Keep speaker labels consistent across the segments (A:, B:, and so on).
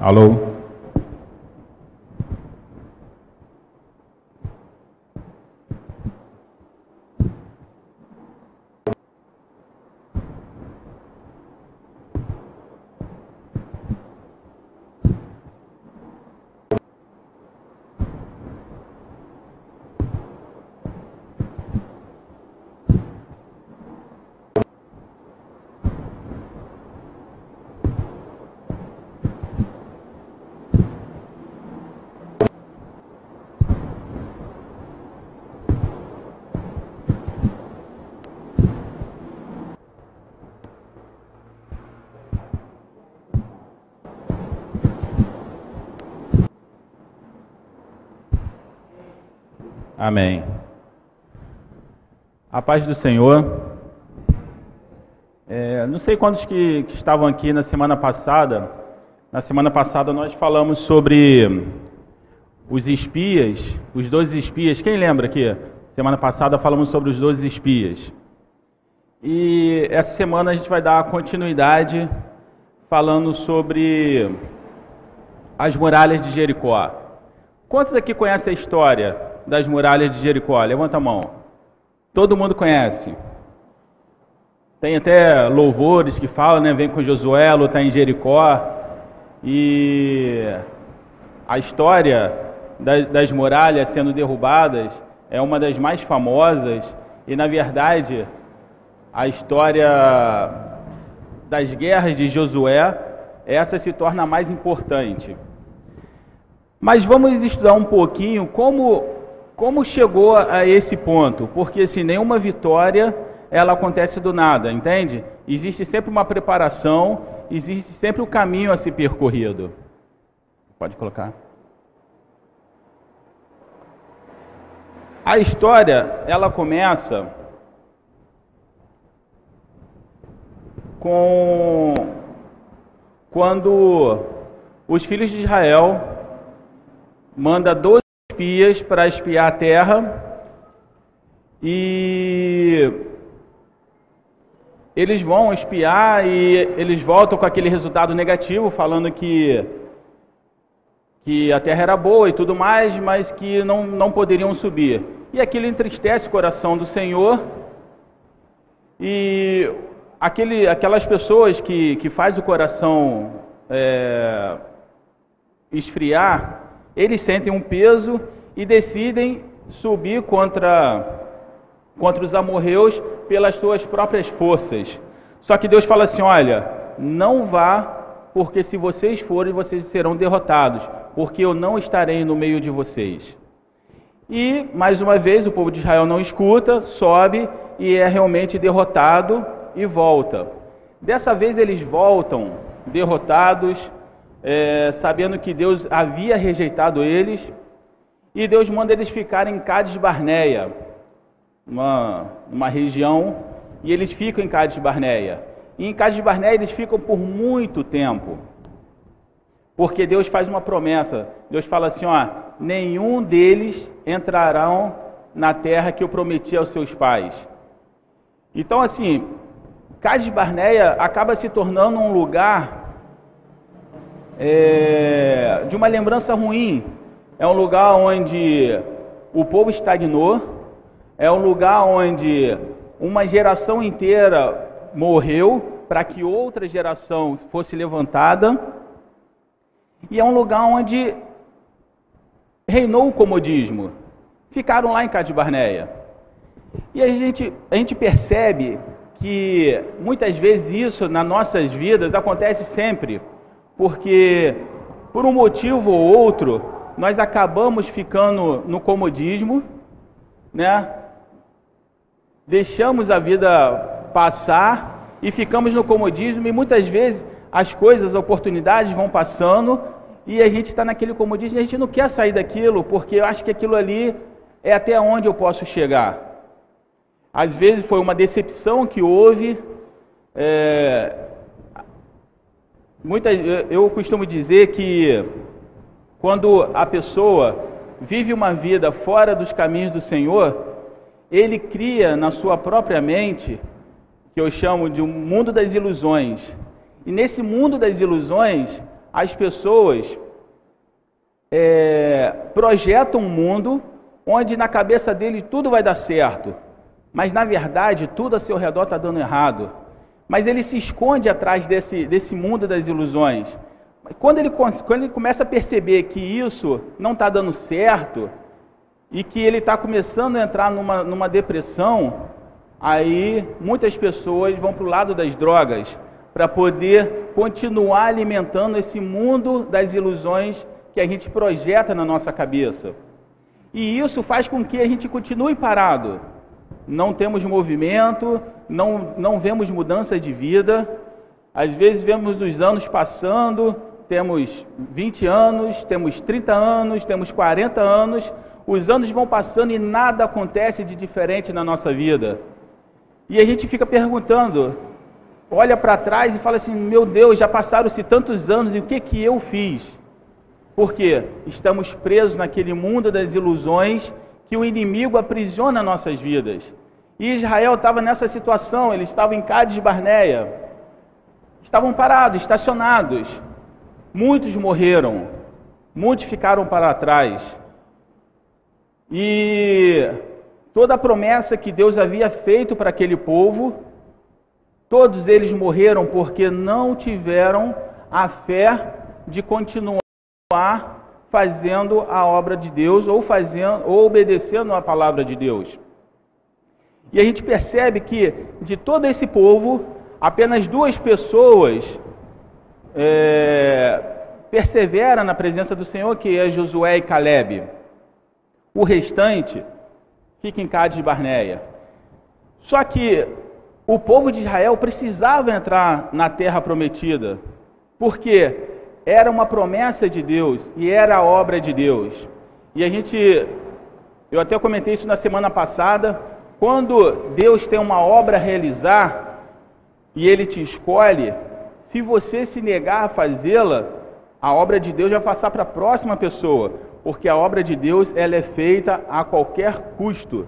A: Alô? Paz do Senhor. É, não sei quantos que, que, estavam aqui na semana passada. Na semana passada nós falamos sobre os espias, os doze espias. Quem lembra aqui? Semana passada falamos sobre os doze espias. E essa semana a gente vai dar continuidade falando sobre as muralhas de Jericó. Quantos aqui conhecem a história das muralhas de Jericó? Levanta a mão. Todo mundo conhece. Tem até louvores que falam, né? Vem com Josué, lutar em Jericó. E a história das, das muralhas sendo derrubadas é uma das mais famosas. E na verdade, a história das guerras de Josué, essa se torna mais importante. Mas vamos estudar um pouquinho como como chegou a esse ponto? Porque se nenhuma vitória ela acontece do nada, entende? Existe sempre uma preparação, existe sempre o um caminho a ser percorrido. Pode colocar. A história, ela começa com quando os filhos de Israel manda 12 espias para espiar a terra e eles vão espiar e eles voltam com aquele resultado negativo, falando que, que a terra era boa e tudo mais, mas que não, não poderiam subir. E aquilo entristece o coração do Senhor. E aquele, aquelas pessoas que, que faz o coração é, esfriar, eles sentem um peso e decidem subir contra, contra os amorreus pelas suas próprias forças. Só que Deus fala assim: olha, não vá, porque se vocês forem, vocês serão derrotados, porque eu não estarei no meio de vocês. E, mais uma vez, o povo de Israel não escuta, sobe e é realmente derrotado e volta. Dessa vez eles voltam derrotados, é, sabendo que Deus havia rejeitado eles, e Deus manda eles ficarem em Cádiz Barneia, uma, uma região, e eles ficam em Cádiz Barneia. E em Cádiz Barneia eles ficam por muito tempo, porque Deus faz uma promessa. Deus fala assim: ó, nenhum deles entrarão na terra que eu prometi aos seus pais. Então, assim, Cádiz Barneia acaba se tornando um lugar é, de uma lembrança ruim. É um lugar onde o povo estagnou, é um lugar onde uma geração inteira morreu para que outra geração fosse levantada, e é um lugar onde reinou o comodismo. Ficaram lá em Cádiz Barneia. E a gente, a gente percebe que muitas vezes isso nas nossas vidas acontece sempre porque por um motivo ou outro nós acabamos ficando no comodismo, né? Deixamos a vida passar e ficamos no comodismo e muitas vezes as coisas, as oportunidades vão passando e a gente está naquele comodismo a gente não quer sair daquilo porque eu acho que aquilo ali é até onde eu posso chegar. Às vezes foi uma decepção que houve, é, Eu costumo dizer que quando a pessoa vive uma vida fora dos caminhos do Senhor, ele cria na sua própria mente, que eu chamo de um mundo das ilusões. E nesse mundo das ilusões, as pessoas é, projetam um mundo onde na cabeça dele tudo vai dar certo, mas na verdade tudo a seu redor está dando errado. Mas ele se esconde atrás desse, desse mundo das ilusões. Quando ele, quando ele começa a perceber que isso não está dando certo e que ele está começando a entrar numa, numa depressão, aí muitas pessoas vão para o lado das drogas para poder continuar alimentando esse mundo das ilusões que a gente projeta na nossa cabeça. E isso faz com que a gente continue parado. Não temos movimento, não, não vemos mudança de vida. Às vezes vemos os anos passando, temos 20 anos, temos 30 anos, temos 40 anos, os anos vão passando e nada acontece de diferente na nossa vida. E a gente fica perguntando, olha para trás e fala assim: meu Deus, já passaram-se tantos anos e o que, que eu fiz? Porque estamos presos naquele mundo das ilusões que o inimigo aprisiona nossas vidas. E Israel estava nessa situação, eles estavam em Cádiz Barneia, estavam parados, estacionados. Muitos morreram, muitos ficaram para trás. E toda a promessa que Deus havia feito para aquele povo, todos eles morreram porque não tiveram a fé de continuar fazendo a obra de Deus ou fazendo ou obedecendo a palavra de Deus. E a gente percebe que de todo esse povo, apenas duas pessoas é, perseveram na presença do Senhor, que é Josué e Caleb. O restante fica em Cádiz Barneia. Só que o povo de Israel precisava entrar na terra prometida, porque era uma promessa de Deus e era a obra de Deus. E a gente, eu até comentei isso na semana passada, quando Deus tem uma obra a realizar e Ele te escolhe, se você se negar a fazê-la, a obra de Deus vai passar para a próxima pessoa, porque a obra de Deus ela é feita a qualquer custo.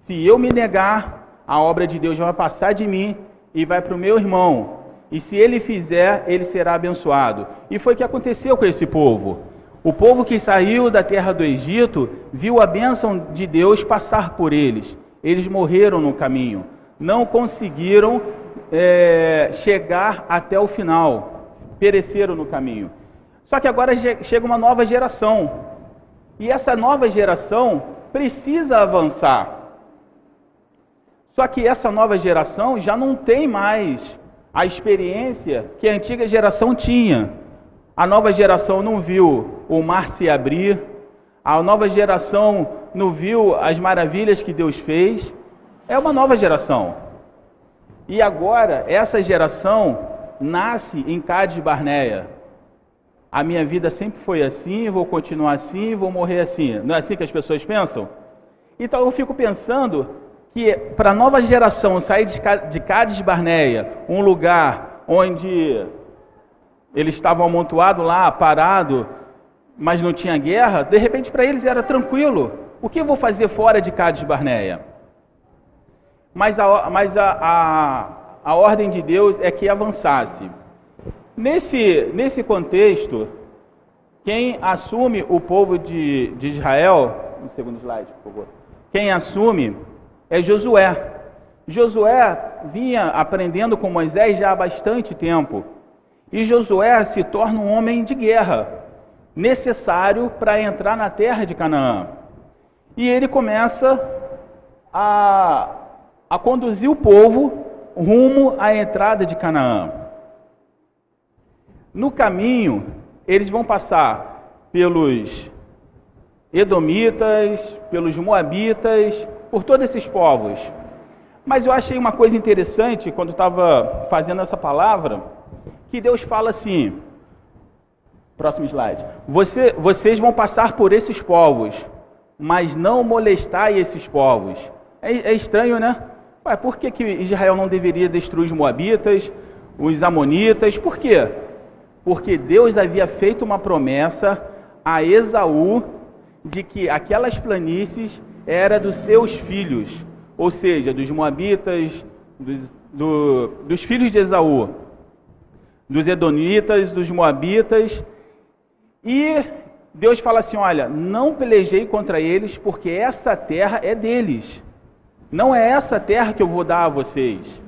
A: Se eu me negar, a obra de Deus vai passar de mim e vai para o meu irmão. E se ele fizer, ele será abençoado. E foi o que aconteceu com esse povo. O povo que saiu da terra do Egito viu a bênção de Deus passar por eles eles morreram no caminho, não conseguiram é, chegar até o final, pereceram no caminho. Só que agora chega uma nova geração, e essa nova geração precisa avançar. Só que essa nova geração já não tem mais a experiência que a antiga geração tinha. A nova geração não viu o mar se abrir, a nova geração não viu as maravilhas que Deus fez. É uma nova geração. E agora, essa geração nasce em Cádiz Barneia. A minha vida sempre foi assim, vou continuar assim, vou morrer assim. Não é assim que as pessoas pensam? Então eu fico pensando que para a nova geração sair de Cádiz Barneia, um lugar onde eles estavam amontoados lá, parado, mas não tinha guerra, de repente para eles era tranquilo. O que eu vou fazer fora de Cádiz Barneia? Mas, a, mas a, a, a ordem de Deus é que avançasse. Nesse, nesse contexto, quem assume o povo de, de Israel, no segundo slide, por favor, quem assume é Josué. Josué vinha aprendendo com Moisés já há bastante tempo. E Josué se torna um homem de guerra necessário para entrar na terra de Canaã. E ele começa a, a conduzir o povo rumo à entrada de Canaã. No caminho, eles vão passar pelos Edomitas, pelos Moabitas, por todos esses povos. Mas eu achei uma coisa interessante quando estava fazendo essa palavra, que Deus fala assim: Próximo slide. Você, vocês vão passar por esses povos, mas não molestai esses povos. É, é estranho, né? Ué, por que, que Israel não deveria destruir os Moabitas, os Amonitas? Por quê? Porque Deus havia feito uma promessa a Esaú de que aquelas planícies eram dos seus filhos, ou seja, dos Moabitas, dos, do, dos filhos de Esaú. dos Edonitas, dos Moabitas, e Deus fala assim: olha, não pelejei contra eles, porque essa terra é deles. Não é essa terra que eu vou dar a vocês.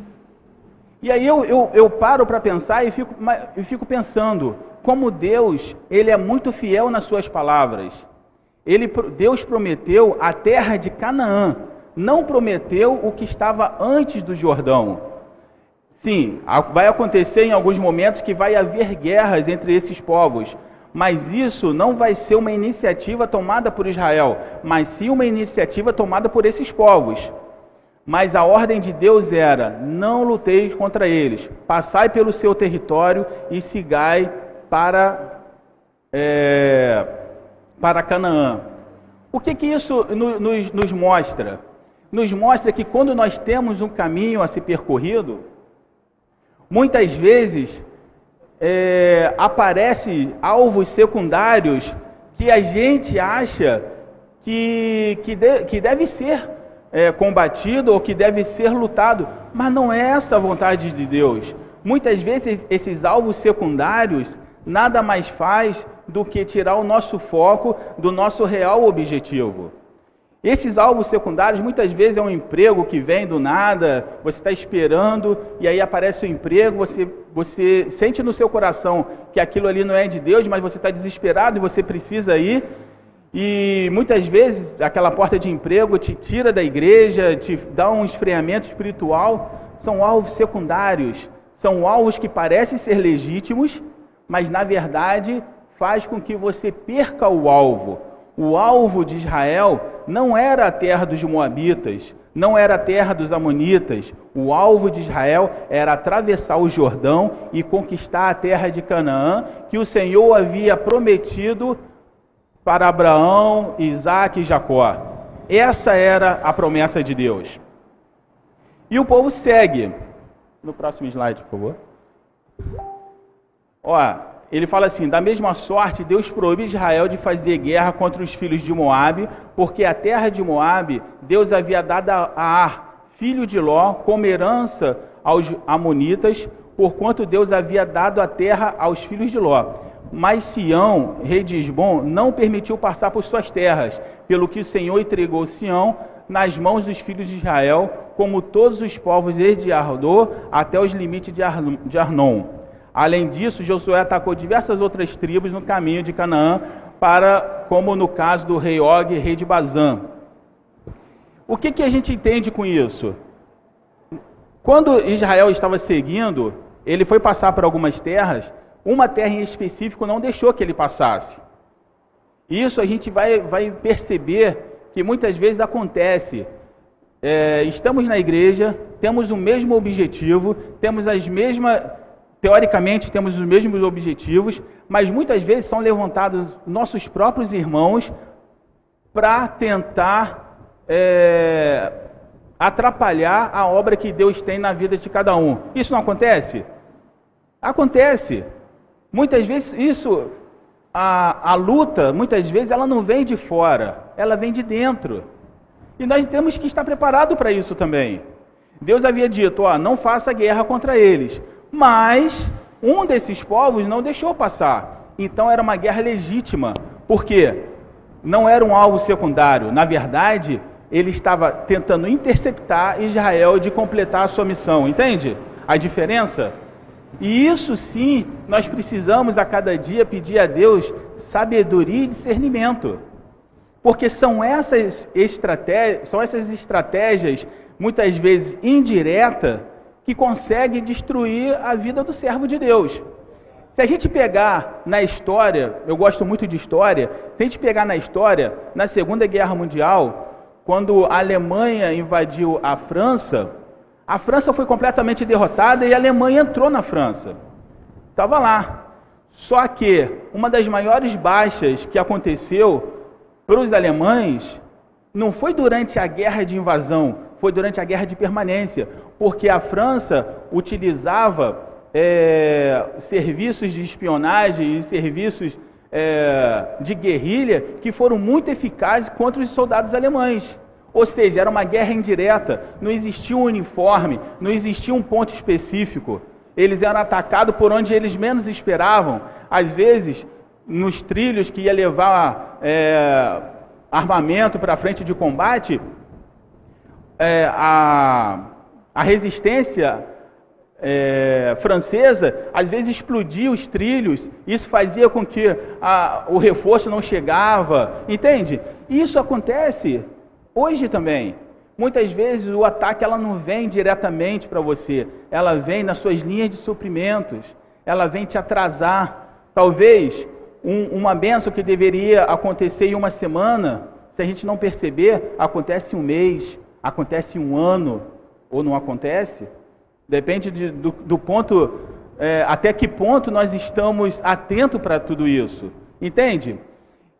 A: E aí eu, eu, eu paro para pensar e fico, e fico pensando como Deus ele é muito fiel nas suas palavras. Ele, Deus prometeu a terra de Canaã, não prometeu o que estava antes do Jordão. Sim, vai acontecer em alguns momentos que vai haver guerras entre esses povos, mas isso não vai ser uma iniciativa tomada por Israel, mas sim uma iniciativa tomada por esses povos. Mas a ordem de Deus era: não luteis contra eles, passai pelo seu território e sigai para, é, para Canaã. O que, que isso nos, nos mostra? Nos mostra que quando nós temos um caminho a ser percorrido, muitas vezes é, aparecem alvos secundários que a gente acha que, que, de, que deve ser é, combatido ou que deve ser lutado, mas não é essa a vontade de Deus. Muitas vezes esses alvos secundários nada mais faz do que tirar o nosso foco do nosso real objetivo. Esses alvos secundários muitas vezes é um emprego que vem do nada, você está esperando e aí aparece o emprego, você, você sente no seu coração que aquilo ali não é de Deus, mas você está desesperado e você precisa ir. E muitas vezes aquela porta de emprego te tira da igreja, te dá um esfriamento espiritual. São alvos secundários, são alvos que parecem ser legítimos, mas na verdade faz com que você perca o alvo. O alvo de Israel não era a terra dos Moabitas, não era a terra dos Amonitas. O alvo de Israel era atravessar o Jordão e conquistar a terra de Canaã, que o Senhor havia prometido para Abraão, Isaac e Jacó. Essa era a promessa de Deus. E o povo segue. No próximo slide, por favor. Ó, ele fala assim: da mesma sorte, Deus proíbe Israel de fazer guerra contra os filhos de Moabe, porque a terra de Moabe Deus havia dado a Ar, filho de Ló, como herança aos amonitas, porquanto Deus havia dado a terra aos filhos de Ló. Mas Sião, rei de Esbom, não permitiu passar por suas terras, pelo que o Senhor entregou Sião nas mãos dos filhos de Israel, como todos os povos desde Ardor até os limites de Arnon. Além disso, Josué atacou diversas outras tribos no caminho de Canaã, para, como no caso do rei Og, rei de Bazã. O que, que a gente entende com isso? Quando Israel estava seguindo, ele foi passar por algumas terras, uma terra em específico não deixou que ele passasse. Isso a gente vai, vai perceber que muitas vezes acontece. É, estamos na igreja, temos o mesmo objetivo, temos as mesmas teoricamente temos os mesmos objetivos, mas muitas vezes são levantados nossos próprios irmãos para tentar é, atrapalhar a obra que Deus tem na vida de cada um. Isso não acontece? Acontece. Muitas vezes isso, a, a luta, muitas vezes ela não vem de fora, ela vem de dentro. E nós temos que estar preparados para isso também. Deus havia dito: ó, não faça guerra contra eles, mas um desses povos não deixou passar. Então era uma guerra legítima. Por quê? Não era um alvo secundário. Na verdade, ele estava tentando interceptar Israel de completar a sua missão. Entende a diferença? E isso sim, nós precisamos a cada dia pedir a Deus sabedoria e discernimento. Porque são essas estratégias, são essas estratégias muitas vezes indiretas que consegue destruir a vida do servo de Deus. Se a gente pegar na história, eu gosto muito de história, se a gente pegar na história, na Segunda Guerra Mundial, quando a Alemanha invadiu a França, a França foi completamente derrotada e a Alemanha entrou na França. Estava lá. Só que uma das maiores baixas que aconteceu para os alemães não foi durante a guerra de invasão, foi durante a guerra de permanência, porque a França utilizava é, serviços de espionagem e serviços é, de guerrilha que foram muito eficazes contra os soldados alemães. Ou seja, era uma guerra indireta, não existia um uniforme, não existia um ponto específico. Eles eram atacados por onde eles menos esperavam. Às vezes, nos trilhos que ia levar é, armamento para frente de combate, é, a, a resistência é, francesa, às vezes explodia os trilhos, isso fazia com que a, o reforço não chegava, entende? Isso acontece hoje também. Muitas vezes o ataque ela não vem diretamente para você, ela vem nas suas linhas de suprimentos, ela vem te atrasar. Talvez um, uma benção que deveria acontecer em uma semana, se a gente não perceber, acontece um mês, acontece um ano, ou não acontece. Depende de, do, do, ponto, é, até que ponto nós estamos atentos para tudo isso. Entende?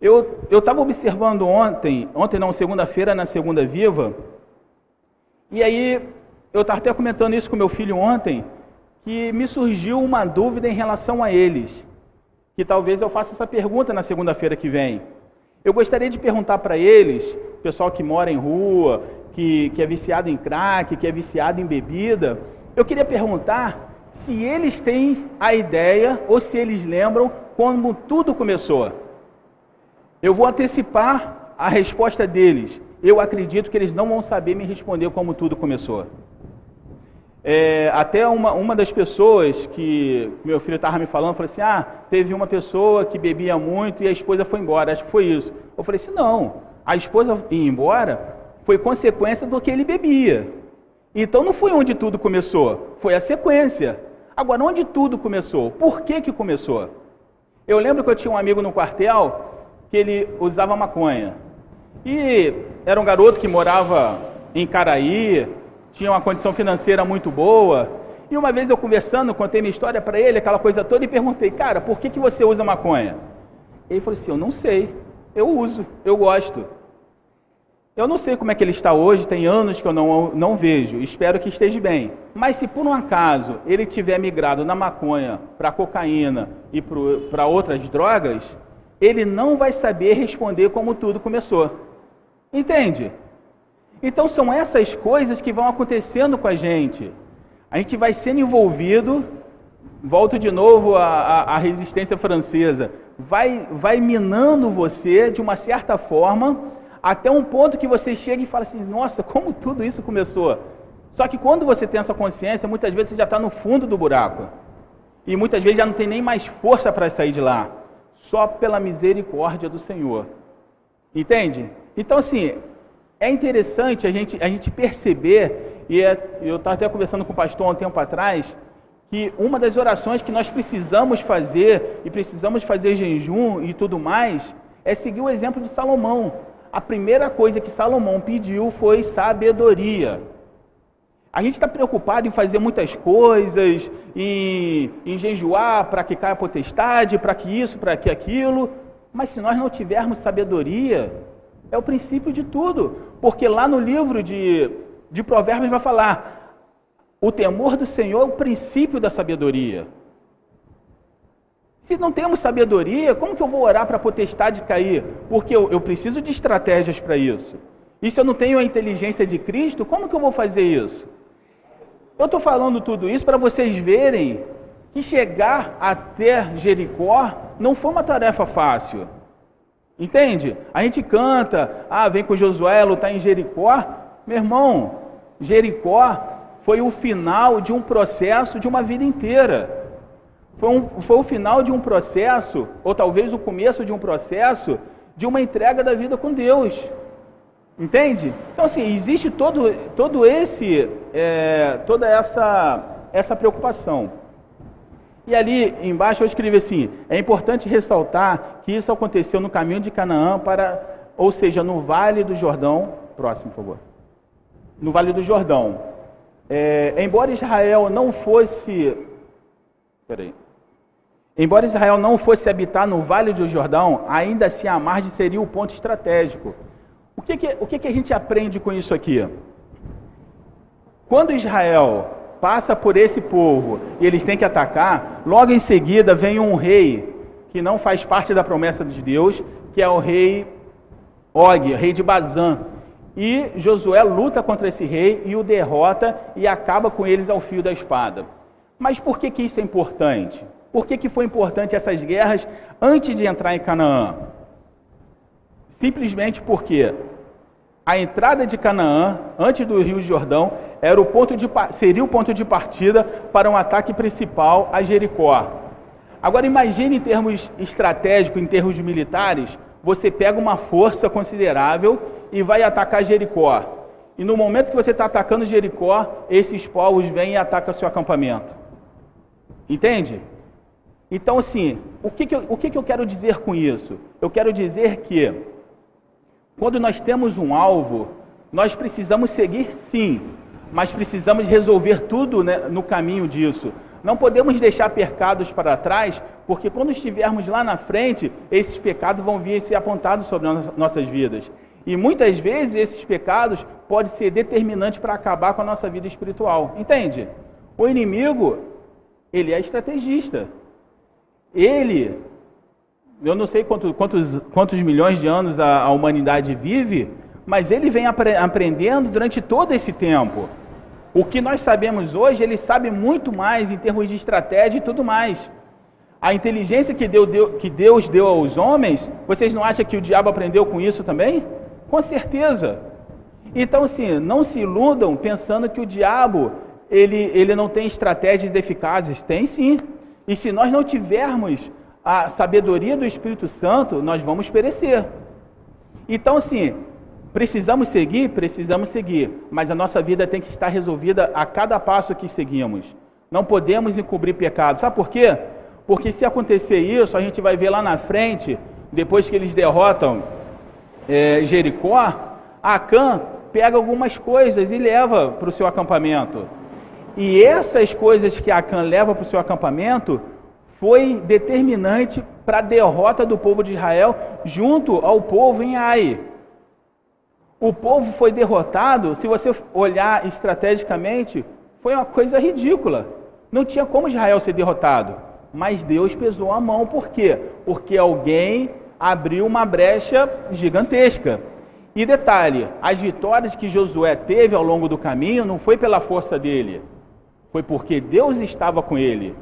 A: Eu estava observando ontem, ontem não, segunda-feira, na Segunda Viva, e aí eu estava até comentando isso com meu filho ontem, que me surgiu uma dúvida em relação a eles, que talvez eu faça essa pergunta na segunda-feira que vem. Eu gostaria de perguntar para eles, pessoal que mora em rua, que, que é viciado em crack, que é viciado em bebida, eu queria perguntar se eles têm a ideia ou se eles lembram como tudo começou. Eu vou antecipar a resposta deles. Eu acredito que eles não vão saber me responder como tudo começou. É, até uma, uma das pessoas que meu filho estava me falando, falou assim: Ah, teve uma pessoa que bebia muito e a esposa foi embora. Acho que foi isso. Eu falei assim: Não, a esposa ir embora foi consequência do que ele bebia. Então não foi onde tudo começou, foi a sequência. Agora, onde tudo começou? Por que, que começou? Eu lembro que eu tinha um amigo no quartel que ele usava maconha. E era um garoto que morava em Caraí, tinha uma condição financeira muito boa. E uma vez eu conversando, contei minha história para ele, aquela coisa toda, e perguntei, cara, por que, que você usa maconha? Ele falou assim: eu não sei, eu uso, eu gosto. Eu não sei como é que ele está hoje, tem anos que eu não, não vejo, espero que esteja bem. Mas se por um acaso ele tiver migrado na maconha para cocaína e para outras drogas, ele não vai saber responder como tudo começou. Entende? Então são essas coisas que vão acontecendo com a gente. A gente vai sendo envolvido, volto de novo à, à resistência francesa, vai, vai minando você de uma certa forma até um ponto que você chega e fala assim: nossa, como tudo isso começou. Só que quando você tem essa consciência, muitas vezes você já está no fundo do buraco. E muitas vezes já não tem nem mais força para sair de lá. Só pela misericórdia do Senhor. Entende? Então, assim, é interessante a gente, a gente perceber, e é, eu estava até conversando com o pastor há um tempo atrás, que uma das orações que nós precisamos fazer, e precisamos fazer jejum e tudo mais, é seguir o exemplo de Salomão a primeira coisa que Salomão pediu foi sabedoria. A gente está preocupado em fazer muitas coisas, em, em jejuar para que caia a potestade, para que isso, para que aquilo, mas se nós não tivermos sabedoria, é o princípio de tudo, porque lá no livro de, de Provérbios vai falar: o temor do Senhor é o princípio da sabedoria. Se não temos sabedoria, como que eu vou orar para a potestade cair? Porque eu, eu preciso de estratégias para isso. E se eu não tenho a inteligência de Cristo, como que eu vou fazer isso? Eu estou falando tudo isso para vocês verem que chegar até Jericó não foi uma tarefa fácil. Entende? A gente canta, ah, vem com Josué lutar em Jericó. Meu irmão, Jericó foi o final de um processo de uma vida inteira. Foi, um, foi o final de um processo, ou talvez o começo de um processo, de uma entrega da vida com Deus. Entende? Então, assim, existe todo, todo esse, é, toda essa, essa preocupação. E ali embaixo eu escrevi assim: é importante ressaltar que isso aconteceu no caminho de Canaã, para, ou seja, no Vale do Jordão. Próximo, por favor. No Vale do Jordão. É, embora Israel não fosse. Peraí. Embora Israel não fosse habitar no Vale do Jordão, ainda assim a margem seria o ponto estratégico. O que, que, o que, que a gente aprende com isso aqui? Quando Israel passa por esse povo e eles têm que atacar, logo em seguida vem um rei que não faz parte da promessa de Deus, que é o rei Og, rei de Bazã. E Josué luta contra esse rei e o derrota e acaba com eles ao fio da espada. Mas por que, que isso é importante? Por que, que foi importante essas guerras antes de entrar em Canaã? Simplesmente porque a entrada de Canaã, antes do Rio Jordão, era o ponto de, seria o ponto de partida para um ataque principal a Jericó. Agora imagine em termos estratégicos, em termos militares, você pega uma força considerável e vai atacar Jericó. E no momento que você está atacando Jericó, esses povos vêm e atacam seu acampamento. Entende? Então, assim, o que, que, eu, o que, que eu quero dizer com isso? Eu quero dizer que, quando nós temos um alvo, nós precisamos seguir sim, mas precisamos resolver tudo né, no caminho disso. Não podemos deixar pecados para trás, porque quando estivermos lá na frente, esses pecados vão vir a ser apontados sobre nossas vidas. E muitas vezes esses pecados podem ser determinantes para acabar com a nossa vida espiritual. Entende? O inimigo, ele é estrategista. Ele, eu não sei quantos, quantos, quantos milhões de anos a, a humanidade vive, mas ele vem apre, aprendendo durante todo esse tempo. O que nós sabemos hoje, ele sabe muito mais em termos de estratégia e tudo mais. A inteligência que, deu, deu, que Deus deu aos homens, vocês não acham que o diabo aprendeu com isso também? Com certeza. Então, assim, não se iludam pensando que o diabo ele, ele não tem estratégias eficazes. Tem sim. E se nós não tivermos a sabedoria do Espírito Santo, nós vamos perecer. Então, assim, precisamos seguir? Precisamos seguir. Mas a nossa vida tem que estar resolvida a cada passo que seguimos. Não podemos encobrir pecado. Sabe por quê? Porque se acontecer isso, a gente vai ver lá na frente, depois que eles derrotam é, Jericó, Acã pega algumas coisas e leva para o seu acampamento. E essas coisas que Acã leva para o seu acampamento foi determinante para a derrota do povo de Israel junto ao povo em Ai. O povo foi derrotado, se você olhar estrategicamente, foi uma coisa ridícula. Não tinha como Israel ser derrotado. Mas Deus pesou a mão, por quê? Porque alguém abriu uma brecha gigantesca. E detalhe, as vitórias que Josué teve ao longo do caminho não foi pela força dele, foi porque Deus estava com ele.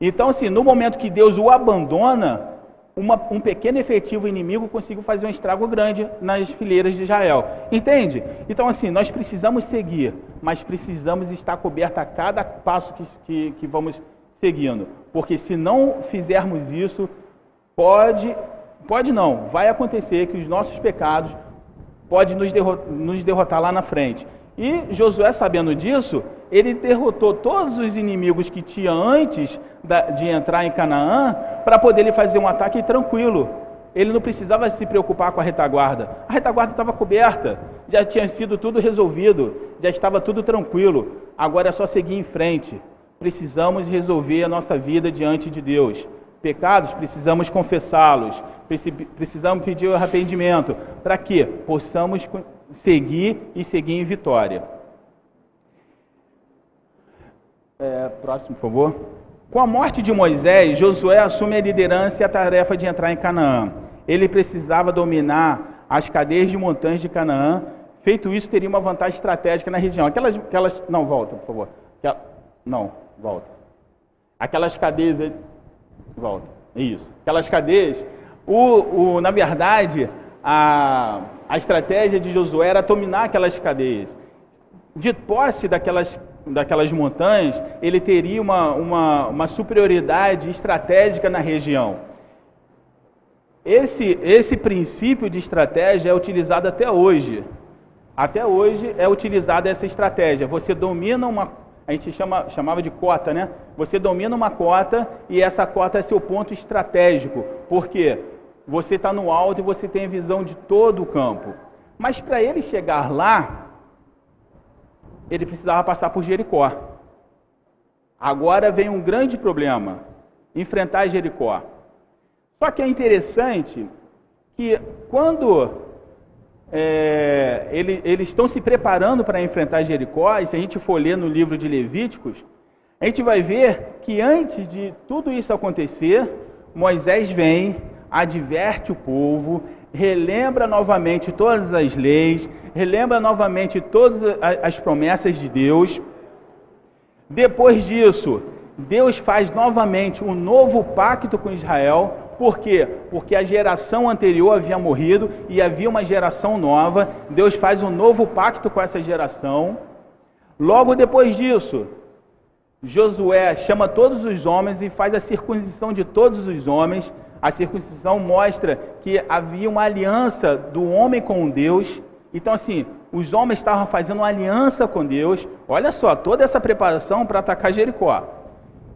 A: Então, assim, no momento que Deus o abandona, uma, um pequeno efetivo inimigo conseguiu fazer um estrago grande nas fileiras de Israel. Entende? Então, assim, nós precisamos seguir, mas precisamos estar cobertos a cada passo que, que, que vamos seguindo. Porque se não fizermos isso, pode Pode não, vai acontecer que os nossos pecados podem nos, nos derrotar lá na frente. E Josué, sabendo disso, ele derrotou todos os inimigos que tinha antes de entrar em Canaã para poder lhe fazer um ataque tranquilo. Ele não precisava se preocupar com a retaguarda. A retaguarda estava coberta, já tinha sido tudo resolvido, já estava tudo tranquilo. Agora é só seguir em frente. Precisamos resolver a nossa vida diante de Deus pecados, precisamos confessá-los, precisamos pedir o arrependimento, para que possamos seguir e seguir em vitória. É, próximo, por favor. Com a morte de Moisés, Josué assume a liderança e a tarefa de entrar em Canaã. Ele precisava dominar as cadeias de montanhas de Canaã. Feito isso, teria uma vantagem estratégica na região. Aquelas, aquelas não volta, por favor. Não, volta. Aquelas cadeias Volta. Isso. Aquelas cadeias. O, o, na verdade, a, a estratégia de Josué era dominar aquelas cadeias. De posse daquelas, daquelas montanhas, ele teria uma, uma, uma superioridade estratégica na região. Esse, esse princípio de estratégia é utilizado até hoje. Até hoje é utilizada essa estratégia. Você domina uma a gente chama, chamava de cota, né? Você domina uma cota e essa cota é seu ponto estratégico, porque você está no alto e você tem visão de todo o campo. Mas para ele chegar lá, ele precisava passar por Jericó. Agora vem um grande problema: enfrentar Jericó. Só que é interessante que quando é, ele, eles estão se preparando para enfrentar Jericó, e se a gente for ler no livro de Levíticos, a gente vai ver que antes de tudo isso acontecer, Moisés vem, adverte o povo, relembra novamente todas as leis, relembra novamente todas as promessas de Deus, Depois disso, Deus faz novamente um novo pacto com Israel. Por quê? Porque a geração anterior havia morrido e havia uma geração nova. Deus faz um novo pacto com essa geração. Logo depois disso, Josué chama todos os homens e faz a circuncisão de todos os homens. A circuncisão mostra que havia uma aliança do homem com Deus. Então, assim, os homens estavam fazendo uma aliança com Deus. Olha só, toda essa preparação para atacar Jericó.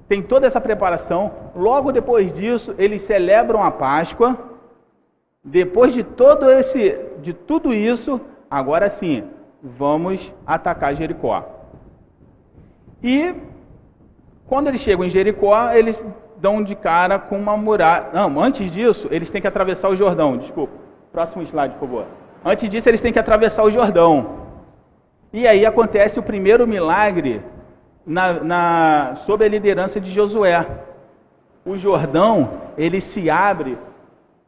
A: Tem toda essa preparação. Logo depois disso, eles celebram a Páscoa. Depois de todo esse, de tudo isso, agora sim, vamos atacar Jericó. E quando eles chegam em Jericó, eles dão de cara com uma muralha. Não, antes disso, eles têm que atravessar o Jordão. Desculpa. Próximo slide, por favor. Antes disso, eles têm que atravessar o Jordão. E aí acontece o primeiro milagre na, na, sob a liderança de Josué. O Jordão, ele se abre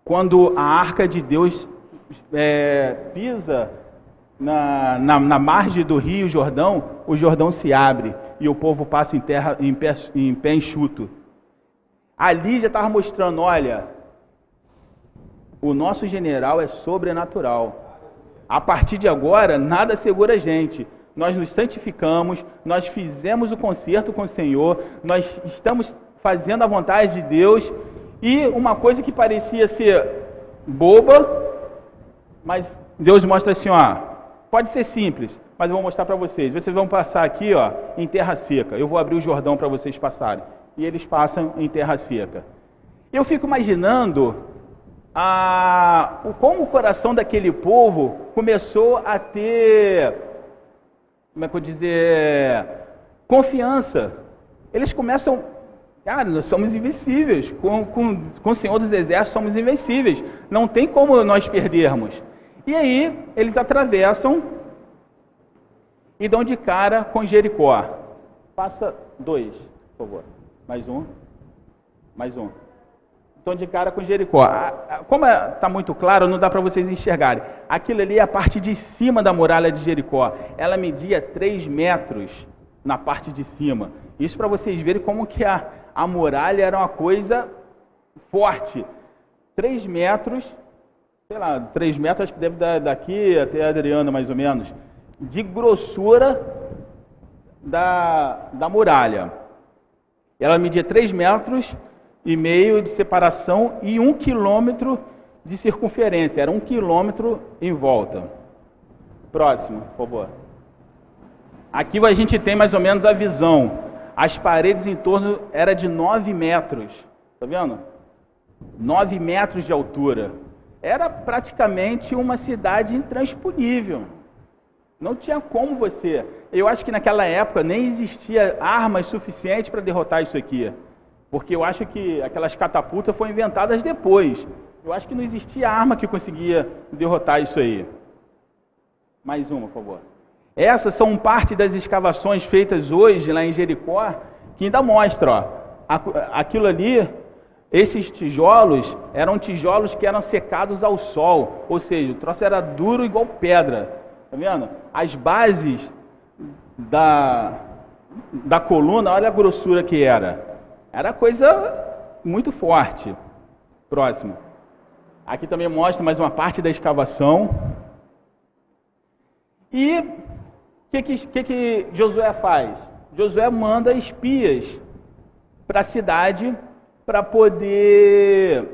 A: quando a arca de Deus é, pisa na, na, na, margem do rio Jordão, o Jordão se abre e o povo passa em, terra, em, pé, em pé enxuto. Ali já estava mostrando: olha, o nosso general é sobrenatural. A partir de agora, nada segura a gente. Nós nos santificamos, nós fizemos o concerto com o Senhor, nós estamos fazendo a vontade de Deus. E uma coisa que parecia ser boba, mas Deus mostra assim: ó, pode ser simples, mas eu vou mostrar para vocês. Vocês vão passar aqui ó, em terra seca. Eu vou abrir o Jordão para vocês passarem. E eles passam em terra seca. Eu fico imaginando a, como o coração daquele povo começou a ter, como é que eu dizer, confiança. Eles começam, cara, nós somos invencíveis, com, com, com o Senhor dos Exércitos somos invencíveis, não tem como nós perdermos. E aí eles atravessam e dão de cara com Jericó. Passa dois, por favor. Mais um. Mais um estão de cara com Jericó. Como está é, muito claro, não dá para vocês enxergarem. Aquilo ali é a parte de cima da muralha de Jericó. Ela media 3 metros na parte de cima. Isso para vocês verem como que a, a muralha era uma coisa forte. 3 metros, sei lá, 3 metros, acho que deve dar daqui até a Adriana mais ou menos, de grossura da, da muralha. Ela media 3 metros e meio de separação e um quilômetro de circunferência. Era um quilômetro em volta. Próximo, por favor. Aqui a gente tem mais ou menos a visão. As paredes em torno era de 9 metros. Tá vendo? 9 metros de altura. Era praticamente uma cidade intransponível. Não tinha como você. Eu acho que naquela época nem existia armas suficientes para derrotar isso aqui. Porque eu acho que aquelas catapultas foram inventadas depois. Eu acho que não existia arma que conseguia derrotar isso aí. Mais uma, por favor. Essas são parte das escavações feitas hoje lá em Jericó, que ainda mostra, ó, aquilo ali, esses tijolos eram tijolos que eram secados ao sol, ou seja, o troço era duro igual pedra, tá vendo? As bases da, da coluna, olha a grossura que era. Era coisa muito forte. Próximo. Aqui também mostra mais uma parte da escavação. E o que, que, que Josué faz? Josué manda espias para a cidade para poder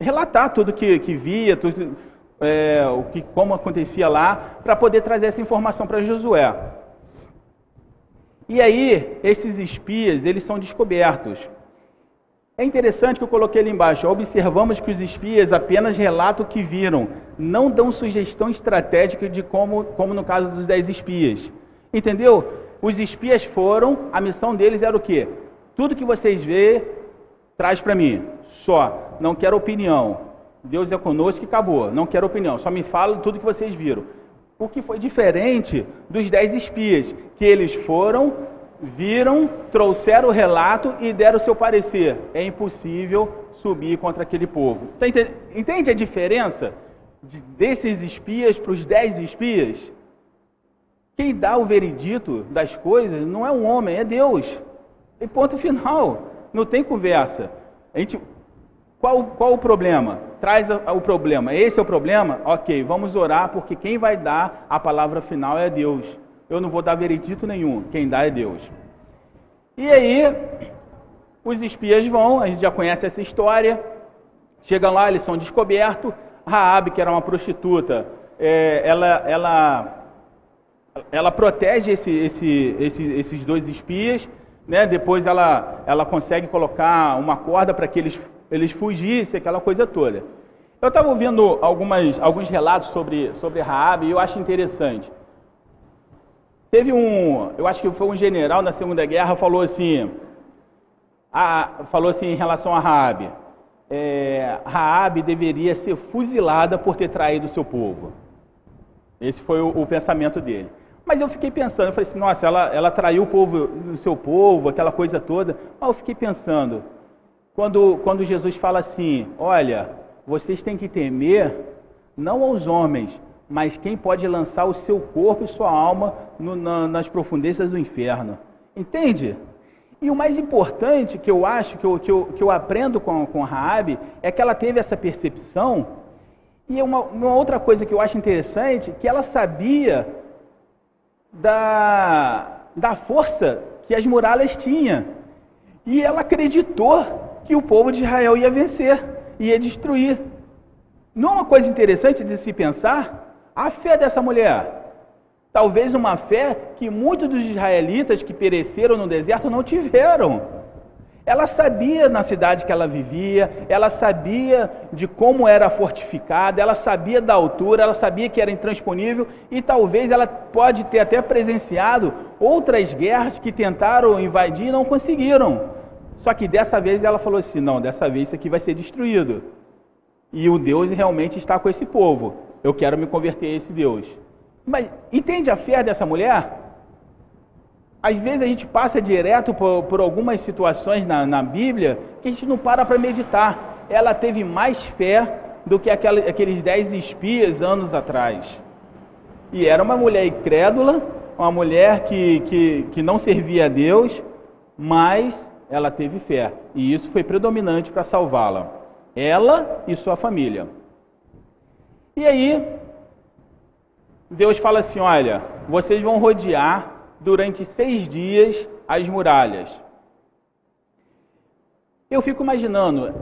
A: relatar tudo que, que via, tudo, é, o que, como acontecia lá, para poder trazer essa informação para Josué. E aí, esses espias, eles são descobertos. É interessante que eu coloquei ali embaixo. Observamos que os espias apenas relatam o que viram, não dão sugestão estratégica de como, como no caso dos dez espias. Entendeu? Os espias foram, a missão deles era o quê? Tudo que vocês vê, traz para mim. Só. Não quero opinião. Deus é conosco e acabou. Não quero opinião. Só me fala tudo que vocês viram. O que foi diferente dos dez espias, que eles foram, viram, trouxeram o relato e deram o seu parecer. É impossível subir contra aquele povo. Tá entende a diferença desses espias para os dez espias? Quem dá o veredito das coisas não é um homem, é Deus. E ponto final. Não tem conversa. A gente, qual, qual o problema? Traz o problema. Esse é o problema? Ok, vamos orar, porque quem vai dar a palavra final é Deus. Eu não vou dar veredito nenhum, quem dá é Deus. E aí, os espias vão, a gente já conhece essa história. Chegam lá, eles são descobertos. Raabe, que era uma prostituta, é, ela, ela, ela protege esse, esse, esse, esses dois espias. Né? Depois ela, ela consegue colocar uma corda para que eles eles fugissem, aquela coisa toda. Eu estava ouvindo algumas, alguns relatos sobre, sobre Raab e eu acho interessante. Teve um, eu acho que foi um general na Segunda Guerra, falou assim, a, falou assim em relação a Raab, é, Raab deveria ser fuzilada por ter traído o seu povo. Esse foi o, o, pensamento dele. Mas eu fiquei pensando, eu falei assim, nossa, ela, ela traiu o povo, o seu povo, aquela coisa toda. Mas eu fiquei pensando, quando, quando Jesus fala assim: Olha, vocês têm que temer não aos homens, mas quem pode lançar o seu corpo e sua alma no, na, nas profundezas do inferno. Entende? E o mais importante que eu acho, que eu, que eu, que eu aprendo com, com Raabe, é que ela teve essa percepção. E uma, uma outra coisa que eu acho interessante, que ela sabia da, da força que as muralhas tinham. E ela acreditou que o povo de Israel ia vencer, ia destruir. Não é uma coisa interessante de se pensar? A fé dessa mulher. Talvez uma fé que muitos dos israelitas que pereceram no deserto não tiveram. Ela sabia na cidade que ela vivia, ela sabia de como era fortificada, ela sabia da altura, ela sabia que era intransponível e talvez ela pode ter até presenciado outras guerras que tentaram invadir e não conseguiram. Só que dessa vez ela falou assim: não, dessa vez isso aqui vai ser destruído. E o Deus realmente está com esse povo. Eu quero me converter a esse Deus. Mas entende a fé dessa mulher? Às vezes a gente passa direto por, por algumas situações na, na, Bíblia que a gente não para para meditar. Ela teve mais fé do que aquela, aqueles dez espias anos atrás. E era uma mulher incrédula, uma mulher que, que, que não servia a Deus, mas ela teve fé, e isso foi predominante para salvá-la, ela e sua família. E aí, Deus fala assim: olha, vocês vão rodear durante seis dias as muralhas. Eu fico imaginando,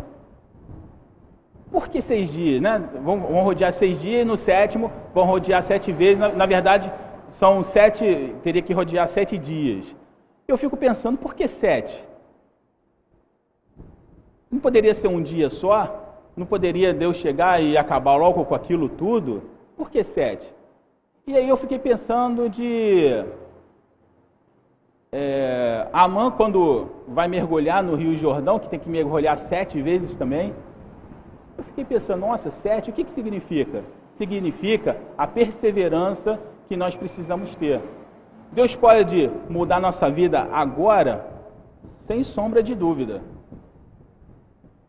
A: por que seis dias? Né? Vão, vão rodear seis dias e no sétimo vão rodear sete vezes. Na, na verdade, são sete, teria que rodear sete dias. Eu fico pensando, por que sete? Não poderia ser um dia só? Não poderia Deus chegar e acabar logo com aquilo tudo? Por que sete? E aí eu fiquei pensando de. É, Amã, quando vai mergulhar no Rio Jordão, que tem que mergulhar sete vezes também, eu fiquei pensando, nossa, sete, o que, que significa? Significa a perseverança que nós precisamos ter. Deus pode mudar nossa vida agora, sem sombra de dúvida.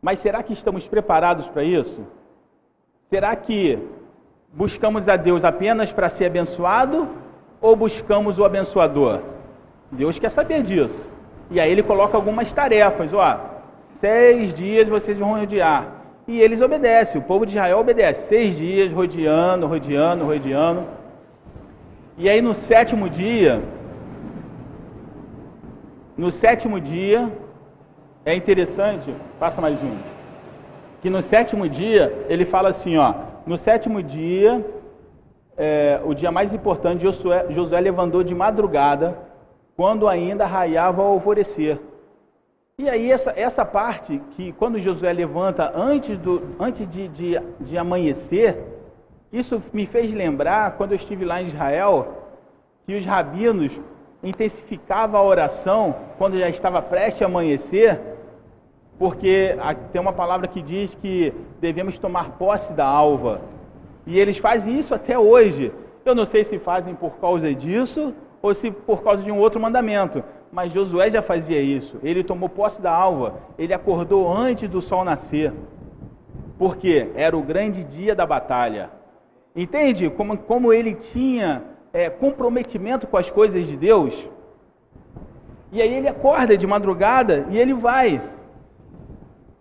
A: Mas será que estamos preparados para isso? Será que buscamos a Deus apenas para ser abençoado ou buscamos o abençoador? Deus quer saber disso. E aí ele coloca algumas tarefas, ó, seis dias vocês vão rodear. E eles obedecem, o povo de Israel obedece. Seis dias rodeando, rodeando, rodeando. E aí no sétimo dia, no sétimo dia, é interessante, passa mais um, que no sétimo dia, ele fala assim, ó, no sétimo dia, é, o dia mais importante, Josué, Josué levantou de madrugada, quando ainda raiava ao alvorecer. E aí essa, essa parte, que quando Josué levanta antes, do, antes de, de, de amanhecer, isso me fez lembrar, quando eu estive lá em Israel, que os rabinos intensificavam a oração quando já estava prestes a amanhecer, porque tem uma palavra que diz que devemos tomar posse da alva. E eles fazem isso até hoje. Eu não sei se fazem por causa disso ou se por causa de um outro mandamento, mas Josué já fazia isso. Ele tomou posse da alva, ele acordou antes do sol nascer, porque era o grande dia da batalha. Entende como, como ele tinha é, comprometimento com as coisas de Deus. E aí ele acorda de madrugada e ele vai.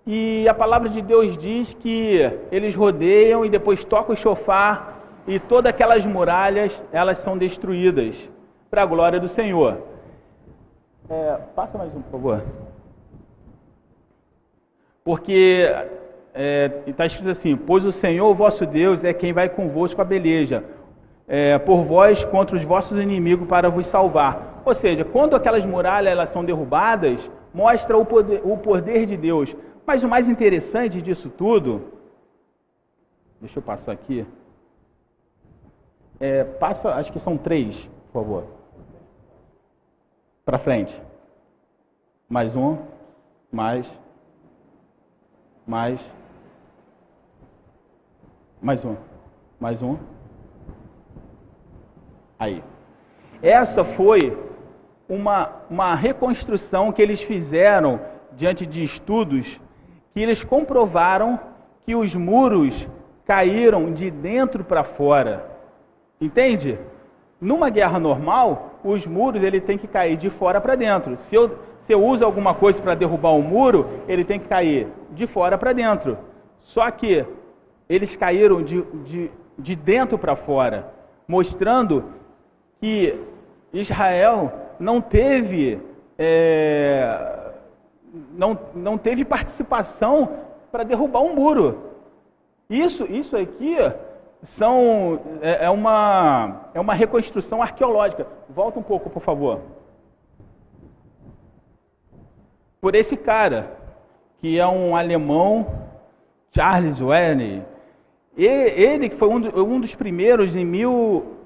A: E a palavra de Deus diz que eles rodeiam e depois tocam o chofar e todas aquelas muralhas elas são destruídas para a glória do Senhor. É, passa mais um, por favor. Porque está é, escrito assim: Pois o Senhor vosso Deus é quem vai convosco a beleza, é, por vós contra os vossos inimigos para vos salvar. Ou seja, quando aquelas muralhas elas são derrubadas, mostra o poder, o poder de Deus. Mas o mais interessante disso tudo, deixa eu passar aqui. É, passa, acho que são três, por favor. Para frente. Mais um, mais, mais, mais um, mais um. Aí. Essa foi uma, uma reconstrução que eles fizeram diante de estudos que eles comprovaram que os muros caíram de dentro para fora. Entende? Numa guerra normal, os muros ele tem que cair de fora para dentro. Se eu, se eu uso alguma coisa para derrubar um muro, ele tem que cair de fora para dentro. Só que eles caíram de, de, de dentro para fora, mostrando que Israel não teve é, não, não teve participação para derrubar um muro. Isso, isso aqui são, é, é, uma, é uma reconstrução arqueológica. Volta um pouco, por favor. Por esse cara, que é um alemão, Charles Werner. Ele que foi um, um dos primeiros em mil,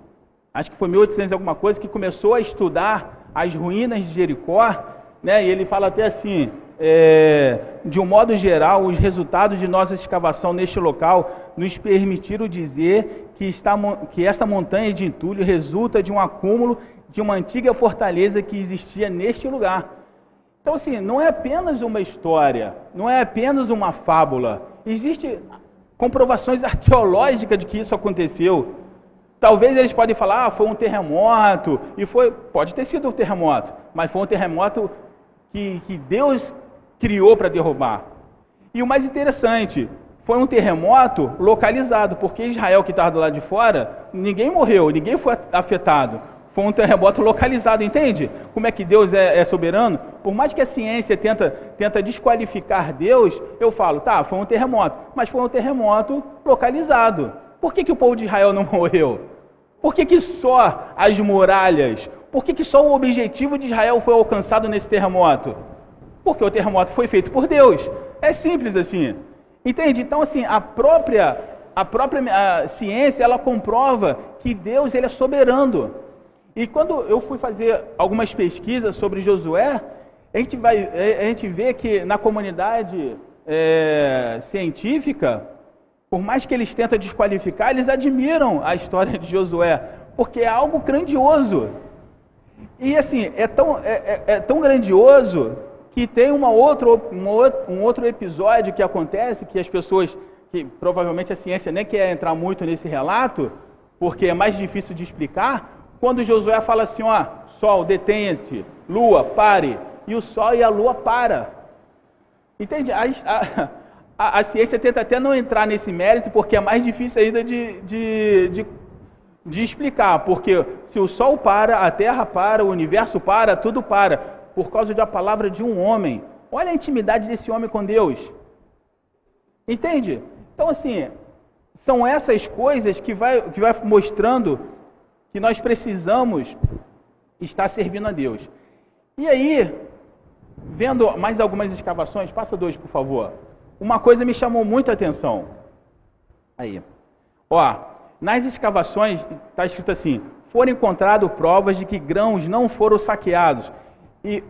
A: acho que foi 1800 alguma coisa, que começou a estudar as ruínas de Jericó né? E ele fala até assim: é, de um modo geral, os resultados de nossa escavação neste local nos permitiram dizer que, está, que esta montanha de entulho resulta de um acúmulo de uma antiga fortaleza que existia neste lugar. Então, assim, não é apenas uma história, não é apenas uma fábula. Existem comprovações arqueológicas de que isso aconteceu. Talvez eles podem falar, ah, foi um terremoto, e foi, pode ter sido um terremoto, mas foi um terremoto que, que Deus criou para derrubar. E o mais interessante, foi um terremoto localizado, porque Israel que estava do lado de fora, ninguém morreu, ninguém foi afetado. Foi um terremoto localizado, entende? Como é que Deus é, é, soberano? Por mais que a ciência tenta, tenta desqualificar Deus, eu falo, tá, foi um terremoto, mas foi um terremoto localizado. Por que, que o povo de Israel não morreu? Por que, que só as muralhas, por que, que só o objetivo de Israel foi alcançado nesse terremoto? Porque o terremoto foi feito por Deus. É simples assim. Entende? Então, assim, a própria, a própria a ciência, ela comprova que Deus ele é soberano. E quando eu fui fazer algumas pesquisas sobre Josué, a gente, vai, a gente vê que na comunidade é, científica, por mais que eles tentam desqualificar, eles admiram a história de Josué, porque é algo grandioso. E assim, é tão, é, é, é tão grandioso que tem uma outra, uma, um outro episódio que acontece, que as pessoas, que provavelmente a ciência nem quer entrar muito nesse relato, porque é mais difícil de explicar, quando Josué fala assim, ó, sol, detenha-se, lua, pare, e o sol e a lua para. Entende? A, a, a, a, ciência tenta até não entrar nesse mérito, porque é mais difícil ainda de, de, de de explicar, porque se o sol para, a terra para, o universo para, tudo para, por causa da palavra de um homem. Olha a intimidade desse homem com Deus. Entende? Então, assim, são essas coisas que vai, que vai mostrando que nós precisamos estar servindo a Deus. E aí, vendo mais algumas escavações, passa dois, por favor. Uma coisa me chamou muito a atenção. Aí. Ó, nas escavações, está escrito assim: foram encontradas provas de que grãos não foram saqueados, e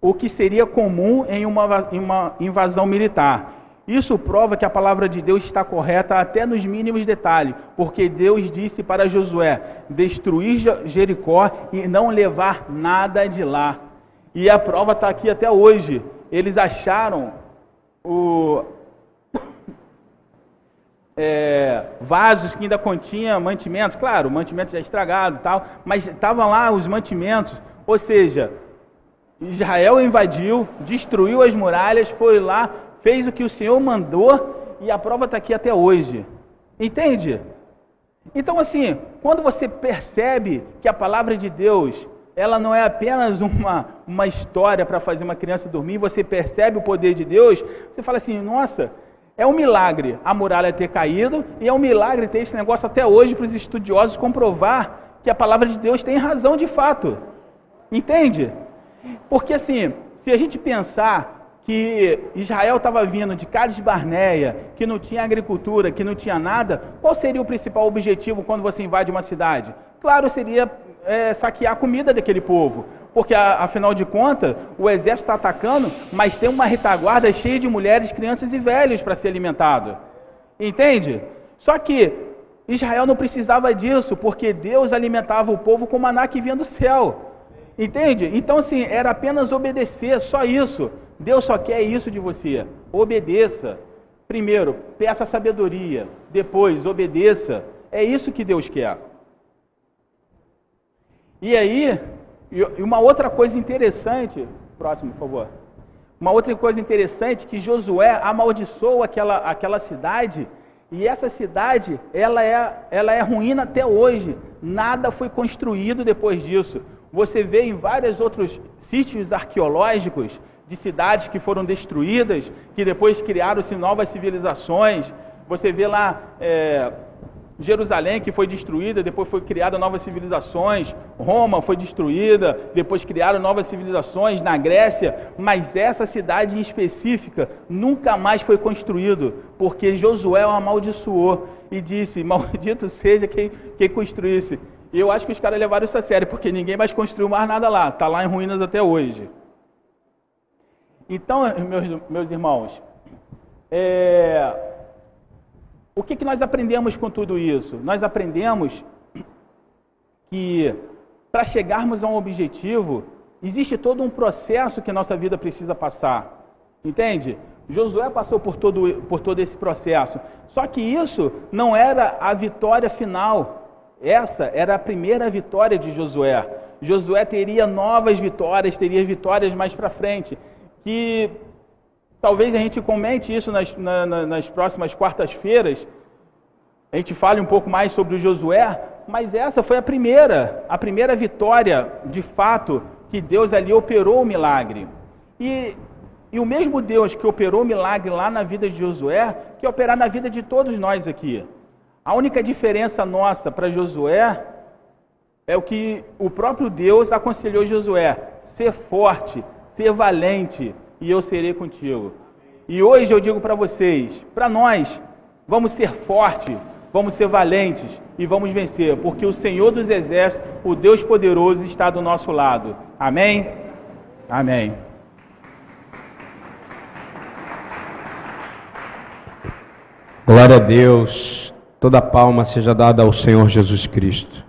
A: o que seria comum em uma, em uma invasão militar. Isso prova que a palavra de Deus está correta até nos mínimos detalhes, porque Deus disse para Josué: destruir Jericó e não levar nada de lá. E a prova está aqui até hoje. Eles acharam o, é, vasos que ainda continham mantimentos, claro, o mantimento já estragado e tal, mas estavam lá os mantimentos, ou seja, Israel invadiu, destruiu as muralhas, foi lá, fez o que o Senhor mandou e a prova está aqui até hoje. Entende? Então, assim, quando você percebe que a palavra de Deus ela não é apenas uma, uma história para fazer uma criança dormir, você percebe o poder de Deus, você fala assim: nossa, é um milagre a muralha ter caído e é um milagre ter esse negócio até hoje para os estudiosos comprovar que a palavra de Deus tem razão de fato. Entende? Porque assim, se a gente pensar que Israel estava vindo de Cádiz Barneia, que não tinha agricultura, que não tinha nada, qual seria o principal objetivo quando você invade uma cidade? Claro, seria é, saquear a comida daquele povo. Porque, afinal de contas, o exército está atacando, mas tem uma retaguarda cheia de mulheres, crianças e velhos para ser alimentado. Entende? Só que Israel não precisava disso, porque Deus alimentava o povo com maná que vinha do céu. Entende? Então, assim, era apenas obedecer, só isso. Deus só quer isso de você. Obedeça. Primeiro, peça sabedoria. Depois, obedeça. É isso que Deus quer. E aí, uma outra coisa interessante, próximo, por favor. Uma outra coisa interessante que Josué amaldiçoou aquela, aquela cidade, e essa cidade, ela é, ela é ruína até hoje. Nada foi construído depois disso. Você vê em vários outros sítios arqueológicos de cidades que foram destruídas, que depois criaram-se novas civilizações. Você vê lá é, Jerusalém, que foi destruída, depois foi criada novas civilizações. Roma foi destruída, depois criaram novas civilizações na Grécia, mas essa cidade em específica nunca mais foi construído, porque Josué o amaldiçoou e disse: Maldito seja quem, quem construísse. E eu acho que os caras levaram isso a sério, porque ninguém mais construiu mais nada lá, está lá em ruínas até hoje. Então, meus, meus irmãos, é, o que, que nós aprendemos com tudo isso? Nós aprendemos que para chegarmos a um objetivo, existe todo um processo que nossa vida precisa passar. Entende? Josué passou por todo, por todo esse processo. Só que isso não era a vitória final. Essa era a primeira vitória de Josué. Josué teria novas vitórias, teria vitórias mais para frente. Que Talvez a gente comente isso nas, na, nas próximas quartas-feiras. A gente fale um pouco mais sobre o Josué, mas essa foi a primeira, a primeira vitória, de fato, que Deus ali operou o milagre. E, e o mesmo Deus que operou o milagre lá na vida de Josué, que operar na vida de todos nós aqui. A única diferença nossa para Josué é o que o próprio Deus aconselhou Josué: ser forte, ser valente, e eu serei contigo. E hoje eu digo para vocês, para nós, vamos ser fortes, vamos ser valentes e vamos vencer, porque o Senhor dos Exércitos, o Deus poderoso, está do nosso lado. Amém? Amém.
B: Glória a Deus, toda palma seja dada ao Senhor Jesus Cristo.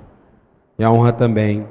B: E a honra também